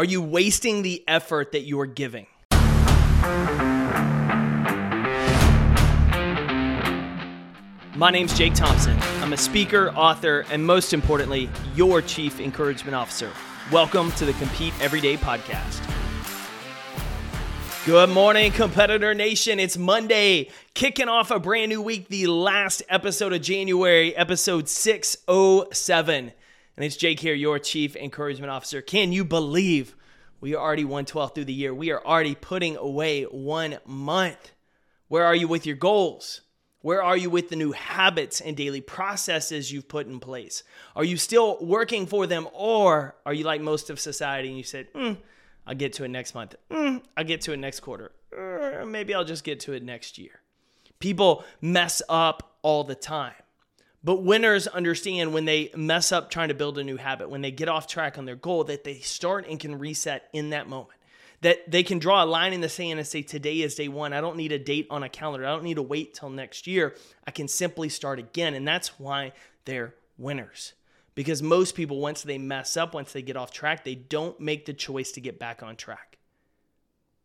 Are you wasting the effort that you are giving? My name's Jake Thompson. I'm a speaker, author, and most importantly, your chief encouragement officer. Welcome to the Compete Everyday podcast. Good morning, Competitor Nation. It's Monday, kicking off a brand new week, the last episode of January, episode 607. And it's Jake here, your Chief Encouragement Officer. Can you believe we are already 112 through the year? We are already putting away one month. Where are you with your goals? Where are you with the new habits and daily processes you've put in place? Are you still working for them, or are you like most of society and you said, mm, I'll get to it next month, mm, I'll get to it next quarter, or maybe I'll just get to it next year? People mess up all the time. But winners understand when they mess up trying to build a new habit, when they get off track on their goal, that they start and can reset in that moment that they can draw a line in the sand and say, Today is day one. I don't need a date on a calendar. I don't need to wait till next year. I can simply start again. And that's why they're winners. Because most people, once they mess up, once they get off track, they don't make the choice to get back on track.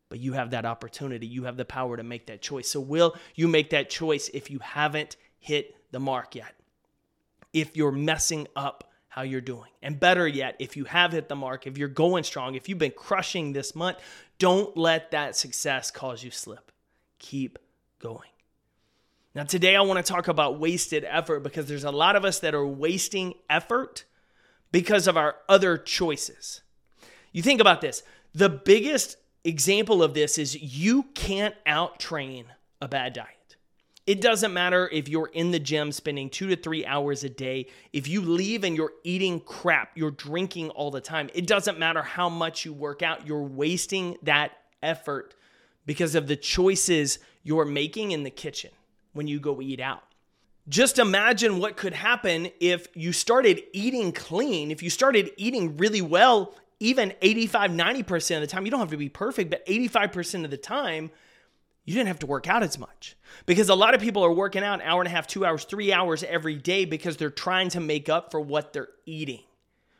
But you have that opportunity. You have the power to make that choice. So, will you make that choice if you haven't hit the mark yet? If you're messing up how you're doing. And better yet, if you have hit the mark, if you're going strong, if you've been crushing this month, don't let that success cause you slip. Keep going. Now, today I want to talk about wasted effort because there's a lot of us that are wasting effort because of our other choices. You think about this the biggest example of this is you can't out train a bad diet. It doesn't matter if you're in the gym spending two to three hours a day. If you leave and you're eating crap, you're drinking all the time. It doesn't matter how much you work out, you're wasting that effort because of the choices you're making in the kitchen when you go eat out. Just imagine what could happen if you started eating clean, if you started eating really well, even 85, 90% of the time. You don't have to be perfect, but 85% of the time you didn't have to work out as much because a lot of people are working out an hour and a half, two hours, three hours every day because they're trying to make up for what they're eating.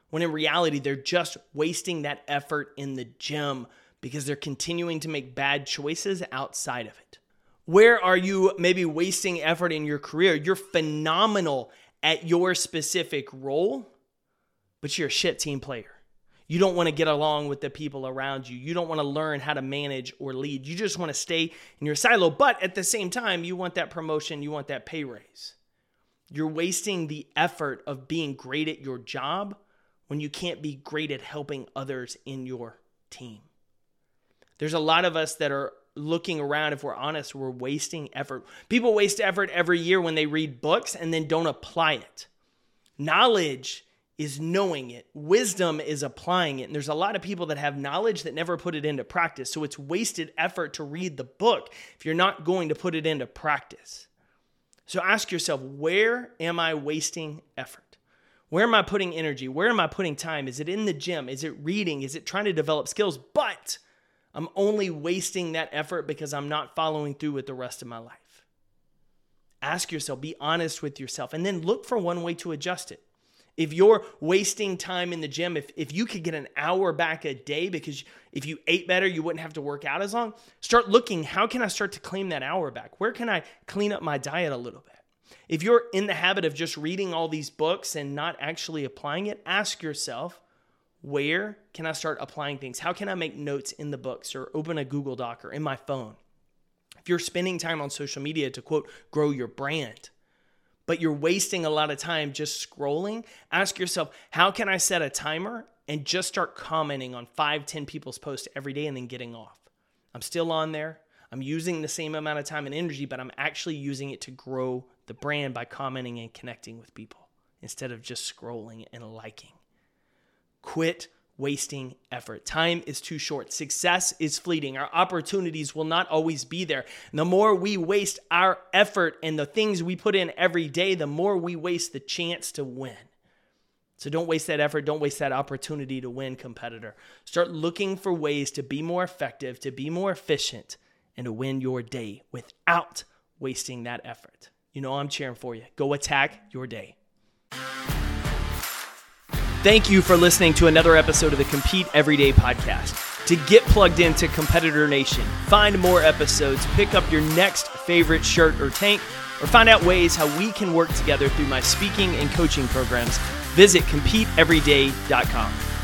When in reality, they're just wasting that effort in the gym because they're continuing to make bad choices outside of it. Where are you maybe wasting effort in your career? You're phenomenal at your specific role, but you're a shit team player. You don't want to get along with the people around you. You don't want to learn how to manage or lead. You just want to stay in your silo. But at the same time, you want that promotion, you want that pay raise. You're wasting the effort of being great at your job when you can't be great at helping others in your team. There's a lot of us that are looking around, if we're honest, we're wasting effort. People waste effort every year when they read books and then don't apply it. Knowledge is knowing it. Wisdom is applying it. And there's a lot of people that have knowledge that never put it into practice. So it's wasted effort to read the book if you're not going to put it into practice. So ask yourself, where am I wasting effort? Where am I putting energy? Where am I putting time? Is it in the gym? Is it reading? Is it trying to develop skills? But I'm only wasting that effort because I'm not following through with the rest of my life. Ask yourself, be honest with yourself, and then look for one way to adjust it. If you're wasting time in the gym, if, if you could get an hour back a day because if you ate better, you wouldn't have to work out as long, start looking how can I start to claim that hour back? Where can I clean up my diet a little bit? If you're in the habit of just reading all these books and not actually applying it, ask yourself, where can I start applying things? How can I make notes in the books or open a Google Doc or in my phone? If you're spending time on social media to quote, grow your brand, but you're wasting a lot of time just scrolling, ask yourself, how can I set a timer and just start commenting on five, 10 people's posts every day and then getting off? I'm still on there. I'm using the same amount of time and energy, but I'm actually using it to grow the brand by commenting and connecting with people instead of just scrolling and liking. Quit wasting effort. Time is too short. Success is fleeting. Our opportunities will not always be there. The more we waste our effort and the things we put in every day, the more we waste the chance to win. So don't waste that effort. Don't waste that opportunity to win, competitor. Start looking for ways to be more effective, to be more efficient, and to win your day without wasting that effort. You know, I'm cheering for you. Go attack your day. Thank you for listening to another episode of the Compete Everyday podcast. To get plugged into Competitor Nation, find more episodes, pick up your next favorite shirt or tank, or find out ways how we can work together through my speaking and coaching programs, visit CompeteEveryday.com.